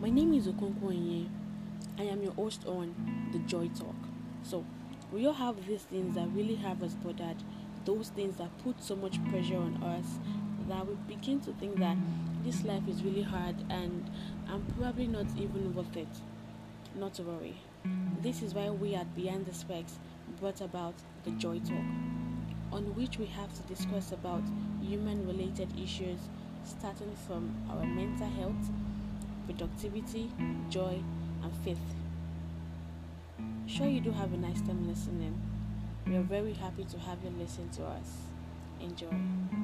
My name is Okonkwo. I am your host on The Joy Talk. So, we all have these things that really have us bothered, those things that put so much pressure on us that we begin to think that this life is really hard and I'm probably not even worth it. Not to worry. This is why we at Beyond the Specs brought about the Joy Talk, on which we have to discuss about human related issues starting from our mental health, productivity, joy, and faith. Sure, you do have a nice time listening. We are very happy to have you listen to us. Enjoy.